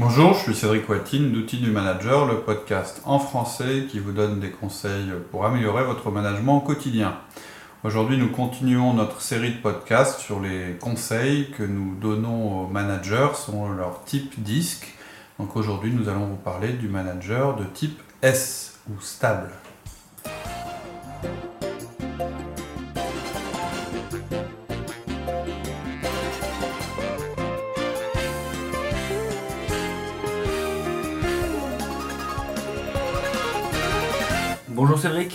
Bonjour, je suis Cédric Watine d'Outils du Manager, le podcast en français qui vous donne des conseils pour améliorer votre management au quotidien. Aujourd'hui, nous continuons notre série de podcasts sur les conseils que nous donnons aux managers selon leur type disque. Donc aujourd'hui, nous allons vous parler du manager de type S ou stable.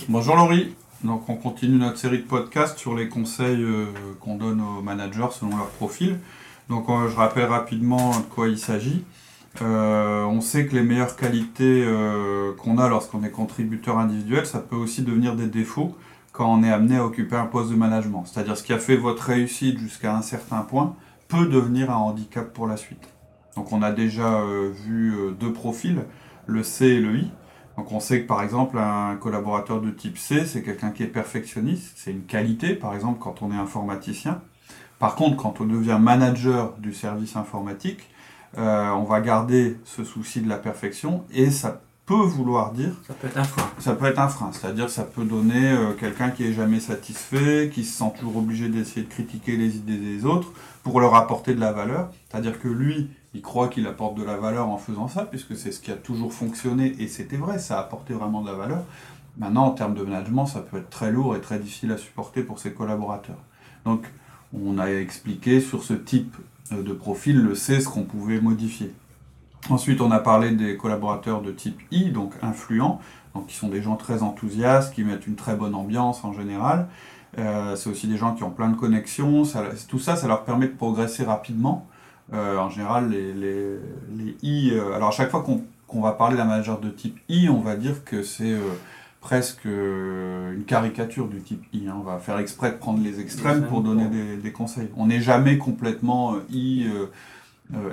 Bonjour Laurie. Donc on continue notre série de podcasts sur les conseils euh, qu'on donne aux managers selon leur profil. Donc euh, je rappelle rapidement de quoi il s'agit. Euh, on sait que les meilleures qualités qu'on a lorsqu'on est contributeur individuel, ça peut aussi devenir des défauts quand on est amené à occuper un poste de management. C'est-à-dire ce qui a fait votre réussite jusqu'à un certain point peut devenir un handicap pour la suite. Donc on a déjà vu deux profils, le C et le I. Donc on sait que par exemple un collaborateur de type C, c'est quelqu'un qui est perfectionniste, c'est une qualité par exemple quand on est informaticien. Par contre, quand on devient manager du service informatique, euh, on va garder ce souci de la perfection et ça peut vouloir dire... Ça peut être un frein. Ça peut être un frein, c'est-à-dire ça peut donner euh, quelqu'un qui est jamais satisfait, qui se sent toujours obligé d'essayer de critiquer les idées des autres pour leur apporter de la valeur. C'est-à-dire que lui, il croit qu'il apporte de la valeur en faisant ça, puisque c'est ce qui a toujours fonctionné, et c'était vrai, ça a apporté vraiment de la valeur. Maintenant, en termes de management, ça peut être très lourd et très difficile à supporter pour ses collaborateurs. Donc, on a expliqué sur ce type euh, de profil le C, ce qu'on pouvait modifier. Ensuite, on a parlé des collaborateurs de type I, donc influents, donc qui sont des gens très enthousiastes, qui mettent une très bonne ambiance en général. Euh, c'est aussi des gens qui ont plein de connexions. tout ça, ça leur permet de progresser rapidement euh, en général, les, les, les I. Euh, alors, à chaque fois qu'on va parler d'un manager de type I, on va dire que c'est euh, presque une caricature du type I. Hein. On va faire exprès de prendre les extrêmes pour donner des, des conseils. On n'est jamais complètement I.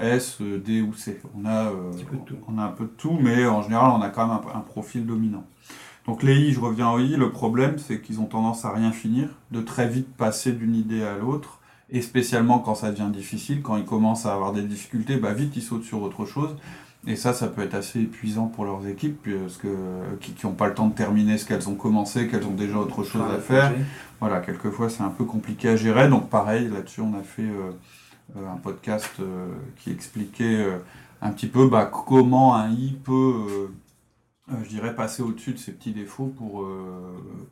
S, D ou C. On a, on a un peu de tout, mais en général, on a quand même un, un profil dominant. Donc les I, je reviens aux I, le problème c'est qu'ils ont tendance à rien finir, de très vite passer d'une idée à l'autre, et spécialement quand ça devient difficile, quand ils commencent à avoir des difficultés, bah vite ils sautent sur autre chose. Et ça, ça peut être assez épuisant pour leurs équipes, parce que, qui n'ont pas le temps de terminer ce qu'elles ont commencé, qu'elles ont déjà autre chose à faire. Voilà, quelquefois c'est un peu compliqué à gérer. Donc pareil, là-dessus on a fait euh, euh, un podcast euh, qui expliquait un petit peu bah, comment un I peut, je dirais, passer au-dessus de ses petits défauts pour,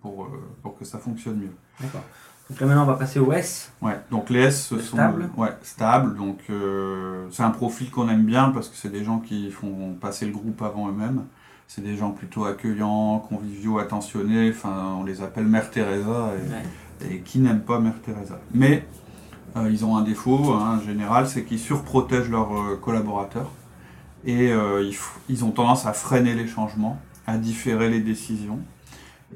pour, pour que ça fonctionne mieux. D'accord. Donc là maintenant on va passer au S. Ouais, donc les S ce sont stable. ouais, stables. Donc euh, c'est un profil qu'on aime bien parce que c'est des gens qui font passer le groupe avant eux-mêmes. C'est des gens plutôt accueillants, conviviaux, attentionnés. Enfin, on les appelle Mère Teresa et, et qui n'aime pas Mère Teresa. Mais euh, ils ont un défaut hein, en général, c'est qu'ils surprotègent leurs euh, collaborateurs et ils, ils ont tendance à freiner les changements, à différer les décisions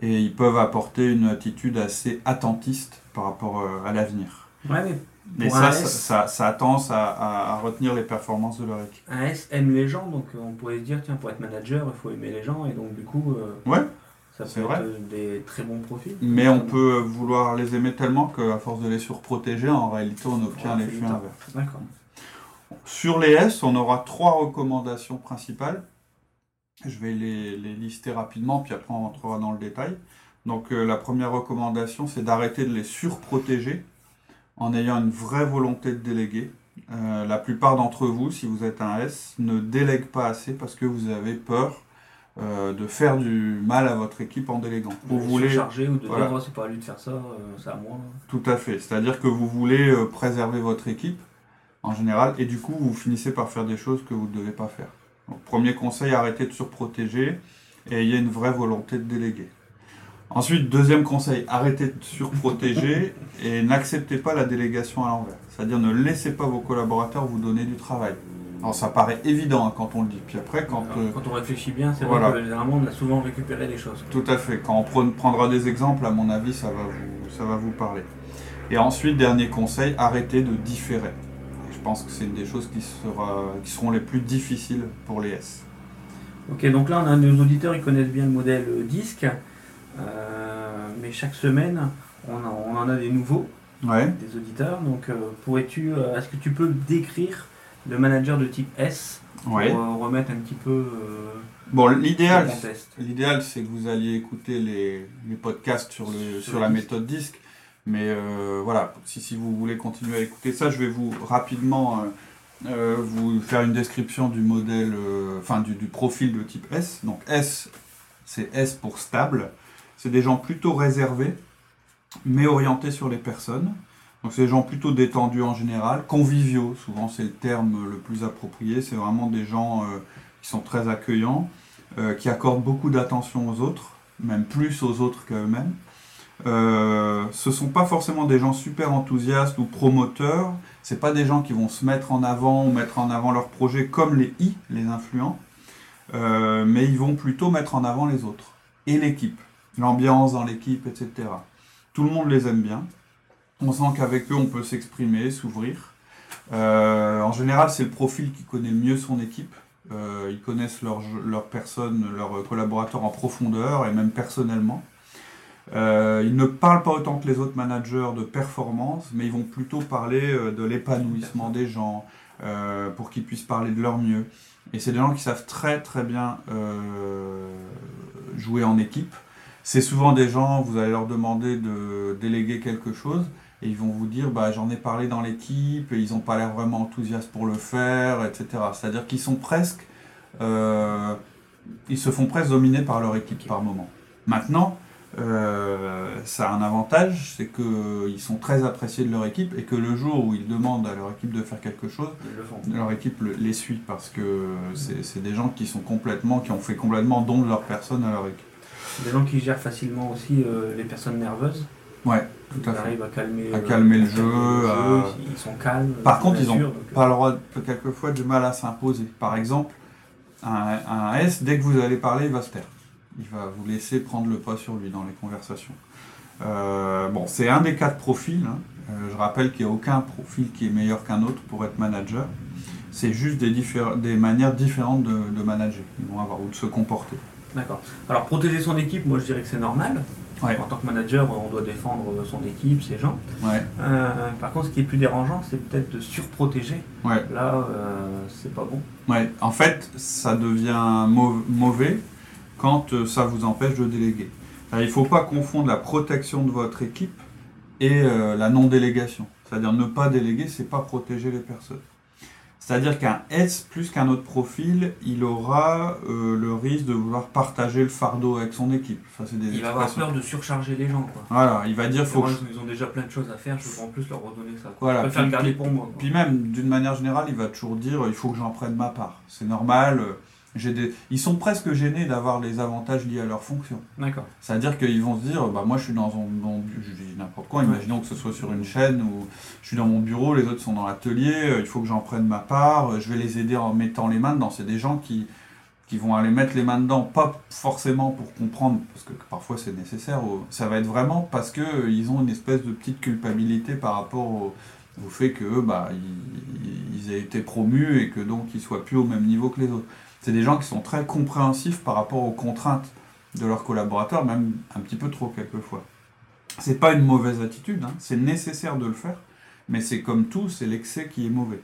et ils peuvent apporter une attitude assez attentiste par rapport euh, à l'avenir. Ouais, mais ça, ça, ça, a tendance à, à, retenir les performances de leur équipe. Un S aime les gens, donc on pourrait se dire, tiens, pour être manager, il faut aimer les gens, et donc du coup, euh, ouais, ça peut vrai. être des très bons profils. Mais on peut vouloir les aimer tellement qu'à force de les surprotéger, en réalité, on obtient l'effet inverse. D'accord. Sur les S, on aura trois recommandations principales. Je vais les, les lister rapidement, puis après on rentrera dans le détail. Donc euh, la première recommandation, c'est d'arrêter de les surprotéger en ayant une vraie volonté de déléguer. Euh, la plupart d'entre vous, si vous êtes un S, ne délèguent pas assez parce que vous avez peur euh, de faire du mal à votre équipe en déléguant. Vous Vous voulez charger ou de voilà. dire, oh, c'est pas à lui de faire ça, c'est à moi. tout à fait. C'est-à-dire que vous voulez préserver votre équipe en général et du coup vous finissez par faire des choses que vous ne devez pas faire. Donc, premier conseil, arrêtez de surprotéger et ayez une vraie volonté de déléguer. Ensuite, deuxième conseil, arrêtez de surprotéger et n'acceptez pas la délégation à l'envers. C'est-à-dire ne laissez pas vos collaborateurs vous donner du travail. Alors ça paraît évident hein, quand on le dit. Puis après, quand... Alors, euh, quand on réfléchit bien, c'est voilà. vrai que généralement on a souvent récupéré des choses. Tout à fait. Quand on pre- prendra des exemples, à mon avis, ça va vous, ça va vous parler. Et ensuite, dernier conseil, arrêtez de différer. Je pense que c'est une des choses qui, sera, qui seront les plus difficiles pour les S. Ok, donc là on a nos auditeurs, ils connaissent bien le modèle euh, disque, euh, mais chaque semaine on, en- on en a des nouveaux, Ouais. des auditeurs. Donc euh, pourrais-tu, euh, est-ce que tu peux décrire de managers de type S pour Ouais. remettre un petit peu Bon, le l'idéal, l'idéal, c'est que vous alliez écouter les, les podcasts sur, le, Sur sur la le méthode disque. Mais euh, voilà, si, si vous voulez continuer à écouter ça, je vais vous rapidement euh, euh, vous faire une description du modèle, enfin du, du profil de type S. Donc S, c'est S pour stable. C'est des gens plutôt réservés, mais orientés sur les personnes. Donc c'est des gens plutôt détendus en général, conviviaux, souvent c'est le terme le plus approprié. C'est vraiment des gens qui sont très accueillants, qui accordent beaucoup d'attention aux autres, même plus aux autres qu'à eux-mêmes. Euh, ce sont pas forcément des gens super enthousiastes ou promoteurs. C'est pas des gens qui vont se mettre en avant ou mettre en avant leur projet comme les I, les influents. Euh, mais ils vont plutôt mettre en avant les autres et l'équipe, l'ambiance dans l'équipe, etc. Tout le monde les aime bien. On sent qu'avec eux, on peut s'exprimer, s'ouvrir. Euh, en général, c'est le profil qui connaît mieux son équipe. Ils connaissent leurs leur personnes, leurs collaborateurs en profondeur et même personnellement. Euh, ils ne parlent pas autant que les autres managers de performance, mais ils vont plutôt parler euh, de l'épanouissement des gens, euh, pour qu'ils puissent parler de leur mieux. Et c'est des gens qui savent très très bien jouer en équipe. C'est souvent des gens, vous allez leur demander de déléguer quelque chose, et ils vont vous dire bah, j'en ai parlé dans l'équipe, et ils n'ont pas l'air vraiment enthousiastes pour le faire, etc. C'est-à-dire qu'ils sont presque. ils se font presque dominer par leur équipe par moment. Maintenant, euh, ça a un avantage, c'est qu'ils sont très appréciés de leur équipe et que le jour où ils demandent à leur équipe de faire quelque chose, Ils leur équipe le- les suit parce que c'est des gens qui sont complètement, qui ont fait complètement don de leur personne à leur équipe. Des gens qui gèrent facilement aussi euh, les personnes nerveuses. Ouais, tout Ils à fait. arrivent à calmer, À euh, le à jeu, Ils sont calmes. Par contre, ils ont sûr, donc, euh, Pas le droit, de- quelquefois, du mal à s'imposer. Par exemple, un, un S, dès que vous allez parler, il va se taire. Il va vous laisser prendre le pas sur lui dans les conversations. Euh, bon, c'est un des quatre profils. hein. Euh, je rappelle qu'il n'y a aucun profil qui est meilleur qu'un autre pour être manager. C'est juste des, manières différentes de, de manager. Ils vont avoir ou de se comporter. D'accord. Alors protéger son équipe, moi je dirais que c'est normal. Ouais. En tant que manager, on doit défendre son équipe, ses gens. Ouais, Euh, par contre, ce qui est plus dérangeant, c'est peut-être de surprotéger. ouais. Là, c'est pas bon. Ouais, en fait, ça devient mau- mauvais quand euh, ça vous empêche de déléguer. Alors, il ne faut pas confondre la protection de votre équipe et euh, la non-délégation. C'est-à-dire ne pas déléguer, c'est pas protéger les personnes. C'est-à-dire qu'un S plus qu'un autre profil, il aura euh, le risque de vouloir partager le fardeau avec son équipe. Enfin, c'est des Il va avoir peur de surcharger les gens. Quoi. Voilà, il va dire faut Moi, que je- Ils ont déjà plein de choses à faire, je veux en plus leur redonner ça. Quoi. Voilà, Je préfère puis- le garder pour moi. quoi. Puis même, d'une manière générale, il va toujours dire il faut que j'en prenne ma part. C'est normal. euh, des... Ils sont presque gênés d'avoir les avantages liés à leur fonction. D'accord. C'est-à-dire qu'ils vont se dire bah, moi je suis dans mon, je dis n'importe quoi, imaginons que ce soit sur une chaîne où je suis dans mon bureau, les autres sont dans l'atelier, euh, il faut que j'en prenne ma part, euh, je vais les aider en mettant les mains dedans. C'est des gens qui, qui vont aller mettre les mains dedans, pas forcément pour comprendre, parce que parfois c'est nécessaire, ça va être vraiment parce qu'ils ont une espèce de petite culpabilité par rapport au, au fait que bah, ils, ils aient été promus et que donc ils soient plus au même niveau que les autres. C'est des gens qui sont très compréhensifs par rapport aux contraintes de leurs collaborateurs, même un petit peu trop quelquefois. C'est pas une mauvaise attitude, hein, c'est nécessaire de le faire, mais c'est comme tout, c'est l'excès qui est mauvais.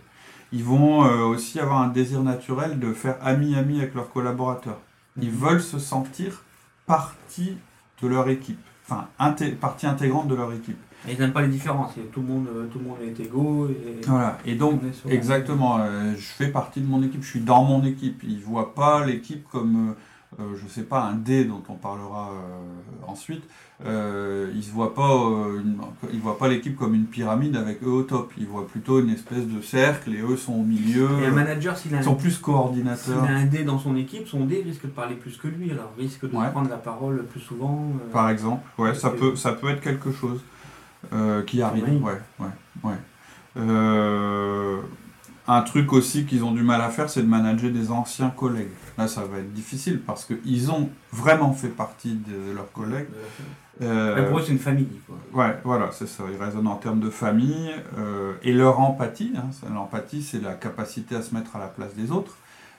Ils vont euh, aussi avoir un désir naturel de faire ami-ami avec leurs collaborateurs. Ils veulent se sentir partie de leur équipe, enfin inté- partie intégrante de leur équipe. Et ils n'aiment pas les différences. et Tout le monde, euh, tout le monde est égaux. Et... Voilà, et donc Exactement, euh, je fais partie de mon équipe, je suis dans mon équipe. Ils ne voient pas l'équipe comme, euh, euh, je sais pas, un dé dont on parlera euh, ensuite. Euh, ils ne voient pas, une- ils voient pas l'équipe comme une pyramide avec eux au top. Ils voient plutôt une espèce de cercle et eux sont au milieu. Et un manager, s'il a, Ils un- sont plus s'il coordinateurs. a un dé dans son équipe, son dé risque de parler plus que lui. Alors risque de Ouais. prendre la parole plus souvent. euh, Par exemple, ouais, ça peut, ça peut être quelque chose euh, qui arrive. Oui. Ouais, ouais, ouais. Un truc aussi qu'ils ont du mal à faire, c'est de manager des anciens collègues. Là, ça va être difficile parce qu'ils ont vraiment fait partie de leurs collègues. euh, pour eux, c'est une famille. Quoi. Ouais, voilà, c'est ça. Ils raisonnent en termes de famille euh, et leur empathie. hein, L'empathie, c'est la capacité à se mettre à la place des autres.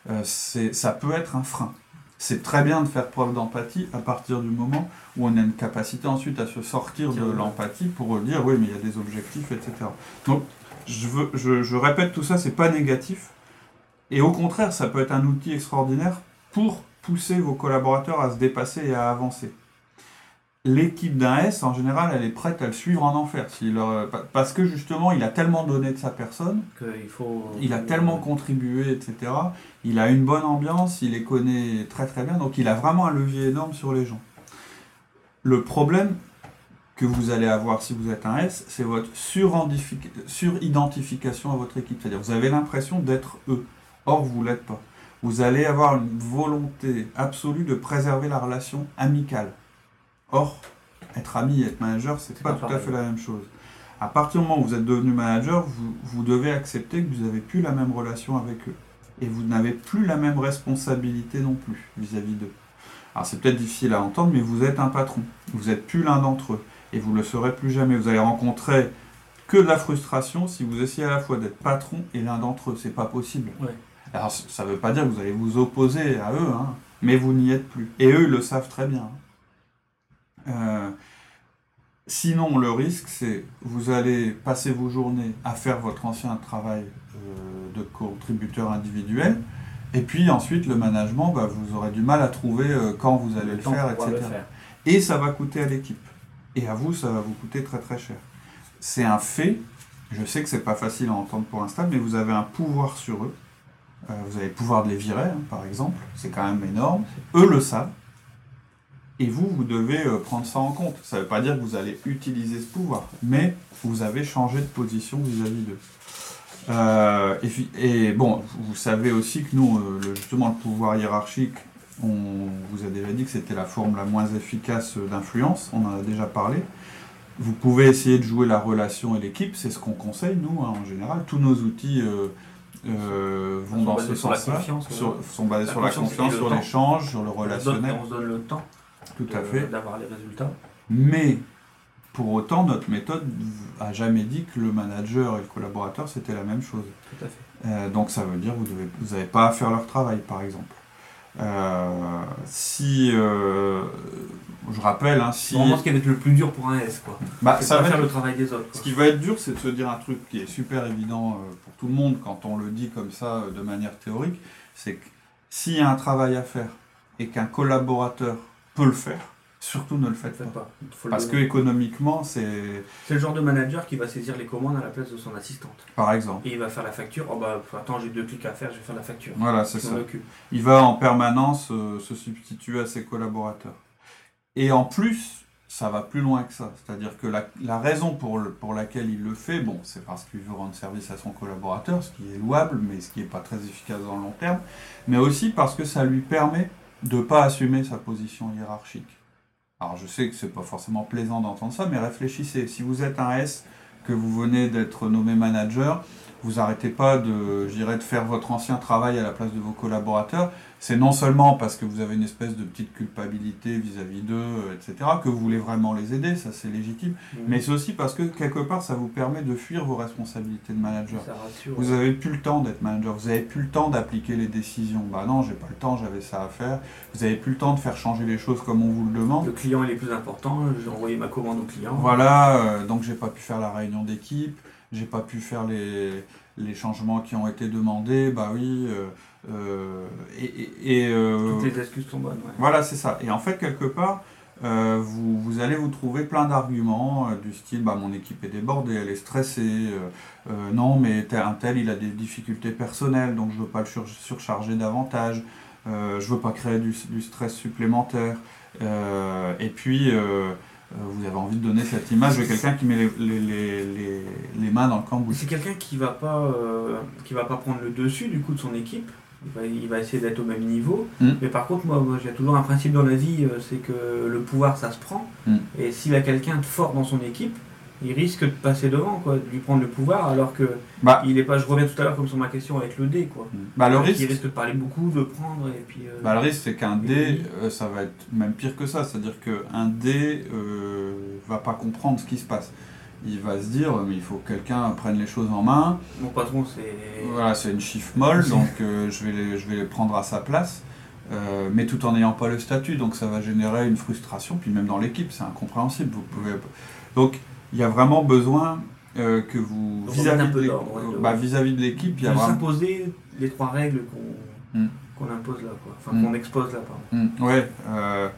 Euh, c'est, ça peut être un frein. C'est très bien de faire preuve d'empathie à partir du moment où on a une capacité ensuite à se sortir de l'empathie pour dire oui, mais il y a des objectifs, etc. Donc, je, veux, je, je répète tout ça, c'est pas négatif. Et au contraire, ça peut être un outil extraordinaire pour pousser vos collaborateurs à se dépasser et à avancer. L'équipe d'un S, en général, elle est prête à le suivre en enfer. Parce que justement, il a tellement donné de sa personne, faut. il a tellement contribué, etc. Il a une bonne ambiance, il les connaît très très bien, donc il a vraiment un levier énorme sur les gens. Le problème que vous allez avoir si vous êtes un S, c'est votre suridentification à votre équipe. C'est-à-dire vous avez l'impression d'être eux. Or, vous l'êtes pas. Vous allez avoir une volonté absolue de préserver la relation amicale. Or, être ami et être manager, c'est C'est pas pas tout à fait la même chose. À partir du moment où vous êtes devenu manager, vous, vous devez accepter que vous n'avez plus la même relation avec eux. Et vous n'avez plus la même responsabilité non plus vis-à-vis d'eux. Alors c'est peut-être difficile à entendre, mais vous êtes un patron. Vous n'êtes plus l'un d'entre eux. Et vous ne le serez plus jamais. Vous allez rencontrer que de la frustration si vous essayez à la fois d'être patron et l'un d'entre eux. C'est pas possible. Ouais. Alors ça ne veut pas dire que vous allez vous opposer à eux, hein, mais vous n'y êtes plus. Et eux, ils le savent très bien. Euh, sinon, le risque, c'est vous allez passer vos journées à faire votre ancien travail euh, de contributeur individuel, et puis ensuite, le management, bah, vous aurez du mal à trouver euh, quand vous allez le, faire, etc. le faire. Et ça va coûter à l'équipe. Et à vous, ça va vous coûter très très cher. C'est un fait. Je sais que c'est pas facile à entendre pour l'instant, mais vous avez un pouvoir sur eux. Euh, vous avez le pouvoir de les virer, hein, par exemple. C'est quand même énorme. Eux le savent. Et vous, vous devez euh, prendre ça en compte. Ça ne veut pas dire que vous allez utiliser ce pouvoir, mais vous avez changé de position vis-à-vis d'eux. Euh, et, bon, vous savez aussi que nous, justement, le pouvoir hiérarchique, on vous a déjà dit que c'était la forme la moins efficace euh, d'influence, on en a déjà parlé. Vous pouvez essayer de jouer la relation et l'équipe, c'est ce qu'on conseille, nous, hein, en général. Tous nos outils euh, euh, vont dans ce sens-là, ouais. sont basés sur la confiance sur l'échange, sur le relationnel, On se donne le temps tout à fait. d'avoir les résultats. Mais pour autant, notre méthode a jamais dit que le manager et le collaborateur c'était la même chose. Tout à fait. Euh, donc ça veut dire que vous n'avez pas à faire leur travail, par exemple. Euh, si euh, je rappelle, hein, si vraiment ce qui va être le plus dur pour un S, quoi. bah, ça va faire être- le travail des autres. ce qui va être dur, c'est de se dire un truc qui est super évident euh, pour tout le monde quand on le dit comme ça de manière théorique, c'est que s'il y a un travail à faire et qu'un collaborateur peut le faire, surtout ne le faites Faites pas. pas. Faut le Parce que économiquement, c'est C'est le genre de manager qui va saisir les commandes à la place de son assistante. par exemple. Et il va faire la facture. Oh bah attends, j'ai deux clics à faire, je vais faire la facture. Voilà, c'est ça. Il va en permanence euh, se substituer à ses collaborateurs. Et en plus, ça va plus loin que ça. C'est-à-dire que la, la raison pour, le- pour laquelle il le fait, bon, c'est parce qu'il veut rendre service à son collaborateur, ce qui est louable, mais ce qui n'est pas très efficace dans le long terme, mais aussi parce que ça lui permet de ne pas assumer sa position hiérarchique. Alors je sais que c'est pas forcément plaisant d'entendre ça, mais réfléchissez. Si vous êtes un S, que vous venez d'être nommé manager, vous arrêtez pas de, dirais, de faire votre ancien travail à la place de vos collaborateurs. C'est non seulement parce que vous avez une espèce de petite culpabilité vis-à-vis d'eux, euh, etc., que vous voulez vraiment les aider, ça c'est légitime, mais c'est aussi parce que quelque part ça vous permet de fuir vos responsabilités de manager. ça rassure. Vous avez plus le temps d'être manager, vous avez plus le temps d'appliquer les décisions. Bah non, j'ai pas le temps, j'avais ça à faire. Vous avez plus le temps de faire changer les choses comme on vous le demande. Le client il est plus important. J'ai envoyé ma commande au client. Voilà, euh, donc j'ai pas pu faire la réunion d'équipe, j'ai pas pu faire les, les changements qui ont été demandés, bah oui, euh, euh, et, et- et, euh, Toutes les excuses sont bonnes. ouais. voilà, c'est ça. Et en fait, quelque part, euh, vous, vous allez vous trouver plein d'arguments euh, du style, bah mon équipe est débordée, elle est stressée, euh, euh, non, mais tel- un tel, il a des difficultés personnelles, donc je veux pas le sur- surcharger davantage, euh, je veux pas créer du, du stress supplémentaire. Euh, et puis, vous avez envie de donner cette image de quelqu'un qui met les, les, les, les- mains dans le cambouis. C'est quelqu'un qui va pas euh, qui va pas prendre le dessus du coup de son équipe. Il va, il va essayer d'être au même niveau. Mm. Mais par contre, moi, moi, j'ai toujours un principe dans la vie, euh, c'est que le pouvoir, ça se prend. Mm. Et s'il a quelqu'un de fort dans son équipe, il risque de passer devant, quoi, de lui prendre le pouvoir, alors que Bah, il est pas. Je reviens tout à l'heure comme sur ma question avec le dé, quoi. bah, le Il risque, risque de parler beaucoup, de prendre, et puis. euh, Bah, le risque, c'est qu'un dé, euh, ça va être même pire que ça. C'est-à-dire qu'un dé euh, va pas comprendre ce qui se passe. Il va se dire, mais il faut que quelqu'un prenne les choses en main. Mon patron, c'est. Voilà, c'est une chiffre molle, donc euh, je, vais les, je vais les prendre à sa place. Euh, mais tout en n'ayant pas le statut, donc ça va générer une frustration, puis même dans l'équipe, c'est incompréhensible. Vous pouvez... Donc il y a vraiment besoin euh, que vous vis-à-vis de de- bah, vis-à-vis de l'équipe, il y a vraiment s'imposer les trois règles qu'on Mm. qu'on impose là, quoi. Enfin, Mm. qu'on expose là, pardon. Mm, ouais. euh,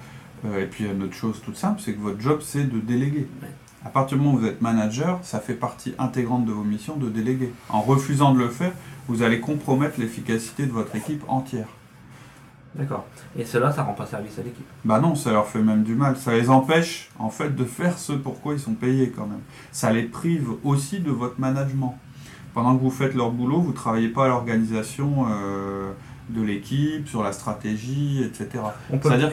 euh, et puis il y a une autre chose toute simple, c'est que votre job c'est de déléguer. Ouais. À partir du moment où vous êtes manager, ça fait partie intégrante de vos missions de déléguer. En refusant de le faire, vous allez compromettre l'efficacité de votre équipe entière. D'accord. Et cela, ça rend pas service à l'équipe. Bah non, ça leur fait même du mal. Ça les empêche en fait de faire ce pourquoi ils sont payés quand même. Ça les prive aussi de votre management. Pendant que vous faites leur boulot, vous travaillez pas à l'organisation euh, de l'équipe, sur la stratégie, etc. C'est-à-dire,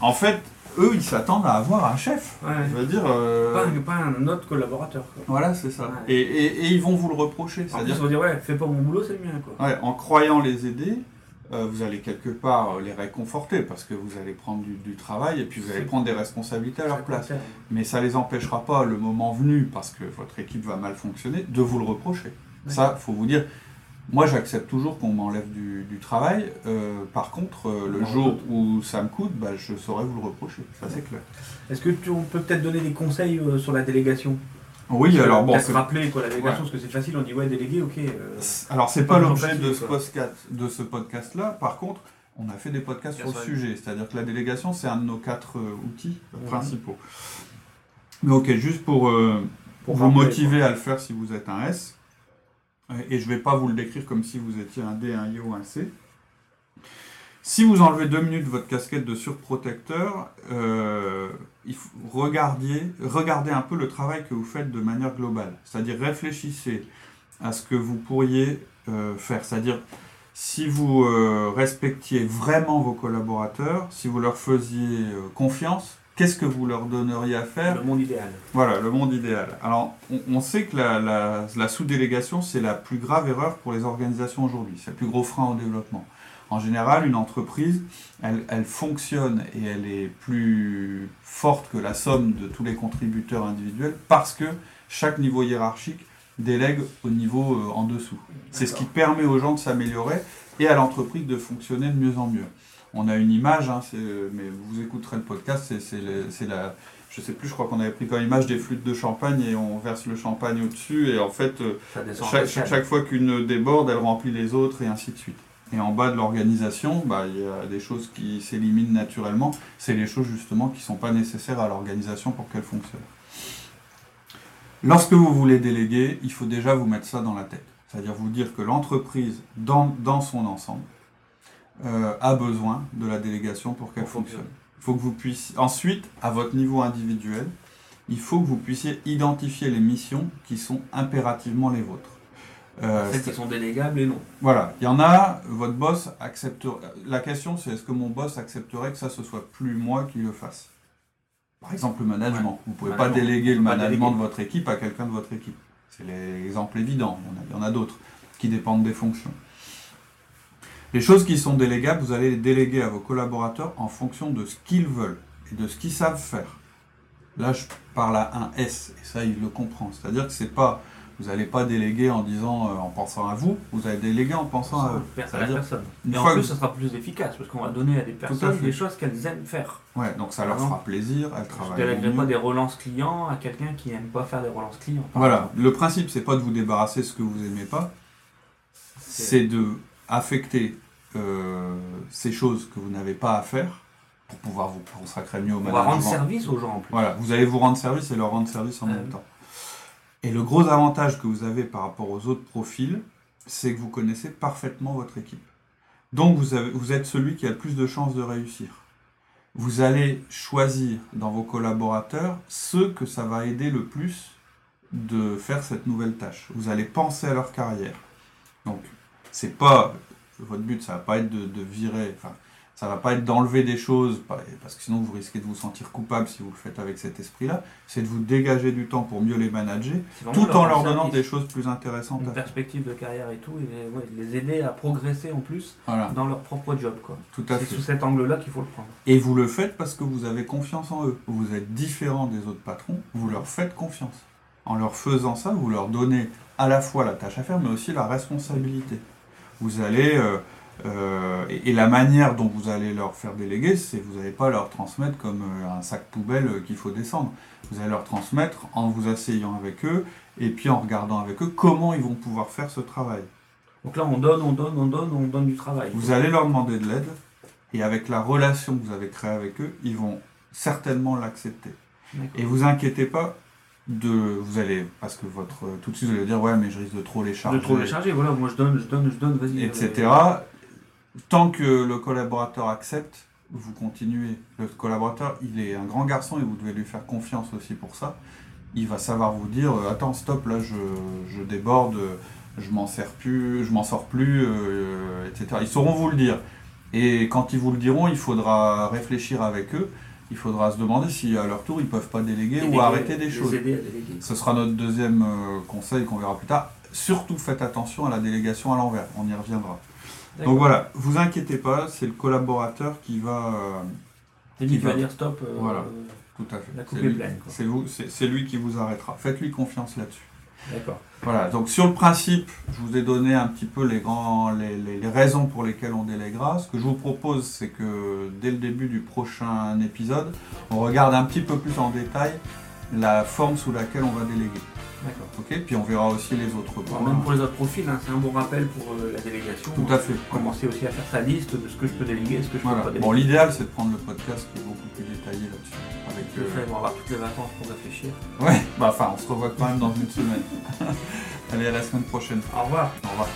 en fait, eux, ils s'attendent à avoir un chef. Ouais. Je veux dire, euh, Pas, un, pas un autre collaborateur. Quoi. voilà, c'est ça. Ouais. Et, et- et ils vont vous le reprocher. C'est-à-dire, on va dire, ouais, fais pas mon boulot, c'est le mien. Quoi. ouais, en croyant les aider, euh, vous allez quelque part euh, les réconforter parce que vous allez prendre du, du travail et puis vous allez prendre des responsabilités à leur place. Mais ça les empêchera pas, le moment venu, parce que votre équipe va mal fonctionner, de vous le reprocher. Ça, faut vous dire, moi j'accepte toujours qu'on m'enlève du, du travail. euh, par contre, euh, le jour où ça me coûte, bah, je saurais vous le reprocher. Ça c'est clair. Est-ce que tu, on peut peut-être donner des conseils euh, sur la délégation? Oui, Parce alors bon. C'est- rappeler quoi, la délégation, Ouais. parce que c'est facile, on dit ouais, délégué, ok. euh, Alors c'est pas pas l'objet facile, de ce podcast, de ce podcast-là. Par contre, on a fait des podcasts Bien sur le sujet. C'est-à-dire que la délégation, c'est un de nos quatre euh, outils Mhm. principaux. Mais ok, juste pour, euh, pour vous rappeler, motiver à le faire si vous êtes un S. Et je ne vais pas vous le décrire comme si vous étiez un D, un I ou un C. Si vous enlevez deux minutes votre casquette de surprotecteur, euh, il faut regarder, regardez un peu le travail que vous faites de manière globale. C'est-à-dire réfléchissez à ce que vous pourriez euh, faire. C'est-à-dire si vous euh, respectiez vraiment vos collaborateurs, si vous leur faisiez confiance, qu'est-ce que vous leur donneriez à faire? Le monde idéal. voilà, le monde idéal. Alors, on, on sait que la, la- la sous-délégation, c'est la plus grave erreur pour les organisations aujourd'hui. C'est le plus gros frein au développement. En général, une entreprise, elle, elle fonctionne et elle est plus forte que la somme de tous les contributeurs individuels parce que chaque niveau hiérarchique délègue au niveau euh, en dessous. C'est ce qui permet aux gens de s'améliorer et à l'entreprise de fonctionner de mieux en mieux. On a une image, hein, c'est- mais vous écouterez le podcast, c'est- la, je sais plus, je crois qu'on avait pris comme image des flûtes de champagne et on verse le champagne au-dessus et en fait, euh, chaque fois qu'une déborde, elle remplit les autres et ainsi de suite. Et en bas de l'organisation, bah, il y a des choses qui s'éliminent naturellement. C'est les choses justement qui ne sont pas nécessaires à l'organisation pour qu'elle fonctionne. Lorsque vous voulez déléguer, il faut déjà vous mettre ça dans la tête. C'est-à-dire vous dire que l'entreprise, dans, dans son ensemble, euh, a besoin de la délégation pour qu'elle fonctionne. Il faut que vous puissiez. Ensuite, à votre niveau individuel, il faut que vous puissiez identifier les missions qui sont impérativement les vôtres. Euh, Celles qui sont délégables et non. voilà, il y en a, votre boss accepterait. La question c'est est-ce que mon boss accepterait que ça ce soit plus moi qui le fasse? Par exemple, le management. Vous ne pouvez pas Management. déléguer le management déléguer. de votre équipe à quelqu'un de votre équipe. C'est l'exemple évident. Il y en a- a, d'autres qui dépendent des fonctions. Les choses qui sont délégables, vous allez les déléguer à vos collaborateurs en fonction de ce qu'ils veulent et de ce qu'ils savent faire. Là, je parle à un S, et ça, il le comprend. C'est-à-dire que c'est pas, vous n'allez pas déléguer en disant, euh, en pensant à vous, vous allez déléguer en pensant à eux. À la personne. Et en plus, que- ça sera plus efficace parce qu'on va donner à des personnes fait. des choses qu'elles aiment faire. Ouais, donc ça leur Ah fera plaisir, elles Je ne travailleront pas des relances clients à quelqu'un qui n'aime pas faire des relances clients. Voilà, le principe, c'est pas de vous débarrasser de ce que vous aimez pas, c'est de affecter euh, ces choses que vous n'avez pas à faire pour pouvoir vous consacrer mieux au On va management. rendre service aux gens en plus. Voilà, vous allez vous rendre service et leur rendre service en Ah même temps. Et le gros avantage que vous avez par rapport aux autres profils, c'est que vous connaissez parfaitement votre équipe. Donc vous, êtes celui qui a le plus de chances de réussir. Vous allez choisir dans vos collaborateurs ceux que ça va aider le plus de faire cette nouvelle tâche. Vous allez penser à leur carrière. Donc, c'est pas votre but, ça va pas être de, virer, ça va pas être d'enlever des choses, parce que sinon vous risquez de vous sentir coupable si vous le faites avec cet esprit-là. C'est de vous dégager du temps pour mieux les manager, tout en leur donnant des choses plus intéressantes une perspective de carrière et tout, et les, ouais, les aider à progresser en plus Voilà, dans leur propre job. quoi. tout à C'est sous cet angle-là qu'il faut le prendre. Et vous le faites parce que vous avez confiance en eux. Vous êtes différent des autres patrons, vous leur faites confiance. En leur faisant ça, vous leur donnez à la fois la tâche à faire, mais aussi la responsabilité. Vous allez euh, Euh, et, et la manière dont vous allez leur faire déléguer, c'est vous n'allez pas leur transmettre comme euh, un sac poubelle euh, qu'il faut descendre. Vous allez leur transmettre en vous asseyant avec eux et puis en regardant avec eux comment ils vont pouvoir faire ce travail. Donc là, on donne, on donne, on donne, on donne du travail. Vous allez leur demander de l'aide et avec la relation que vous avez créée avec eux, ils vont certainement l'accepter. Et vous inquiétez pas de vous allez parce que votre tout de suite vous allez dire ouais mais je risque de trop les De charger trop les charger, voilà, moi je donne, je donne, je donne, vas-y. etc. Tant que le collaborateur accepte, vous continuez. Le collaborateur, il est un grand garçon et vous devez lui faire confiance aussi pour ça. Il va savoir vous dire euh, attends stop là je, je déborde, euh, je m'en sers plus, je m'en sors plus, euh, etc. Ils sauront vous le dire. Et quand ils vous le diront, il faudra réfléchir avec eux. Il faudra se demander si à leur tour ils peuvent pas déléguer déléguer, ou arrêter des choses. Ce sera notre deuxième conseil qu'on verra plus tard. Surtout faites attention à la délégation à l'envers, on y reviendra. Donc voilà, vous inquiétez pas, c'est le collaborateur qui va. euh, C'est lui qui va dire stop. euh, Voilà. tout à fait. La coupe C'est est lui- pleine, quoi. C'est vous, c'est c'est lui qui vous arrêtera. Faites-lui confiance là-dessus. D'accord. Voilà. Donc sur le principe, je vous ai donné un petit peu les grands, les, les- les raisons pour lesquelles on délèguera. Ce que je vous propose, c'est que dès le début du prochain épisode, on regarde un petit peu plus en détail la forme sous laquelle on va déléguer. D'accord. Ok. Puis on verra aussi les autres Bon, points. même pour les autres profils, hein, c'est un bon rappel pour euh, la délégation. Tout à fait. Commencer aussi à faire sa liste de ce que je peux déléguer, ce que je Voilà. peux pas Bon, déléguer. l'idéal, c'est de prendre le podcast qui est beaucoup plus détaillé là-dessus. Avec, euh, on va avoir toutes les vacances pour réfléchir. Ouais, bah enfin, on se revoit quand même dans une semaine. Allez, à la semaine prochaine. Au revoir. Au revoir.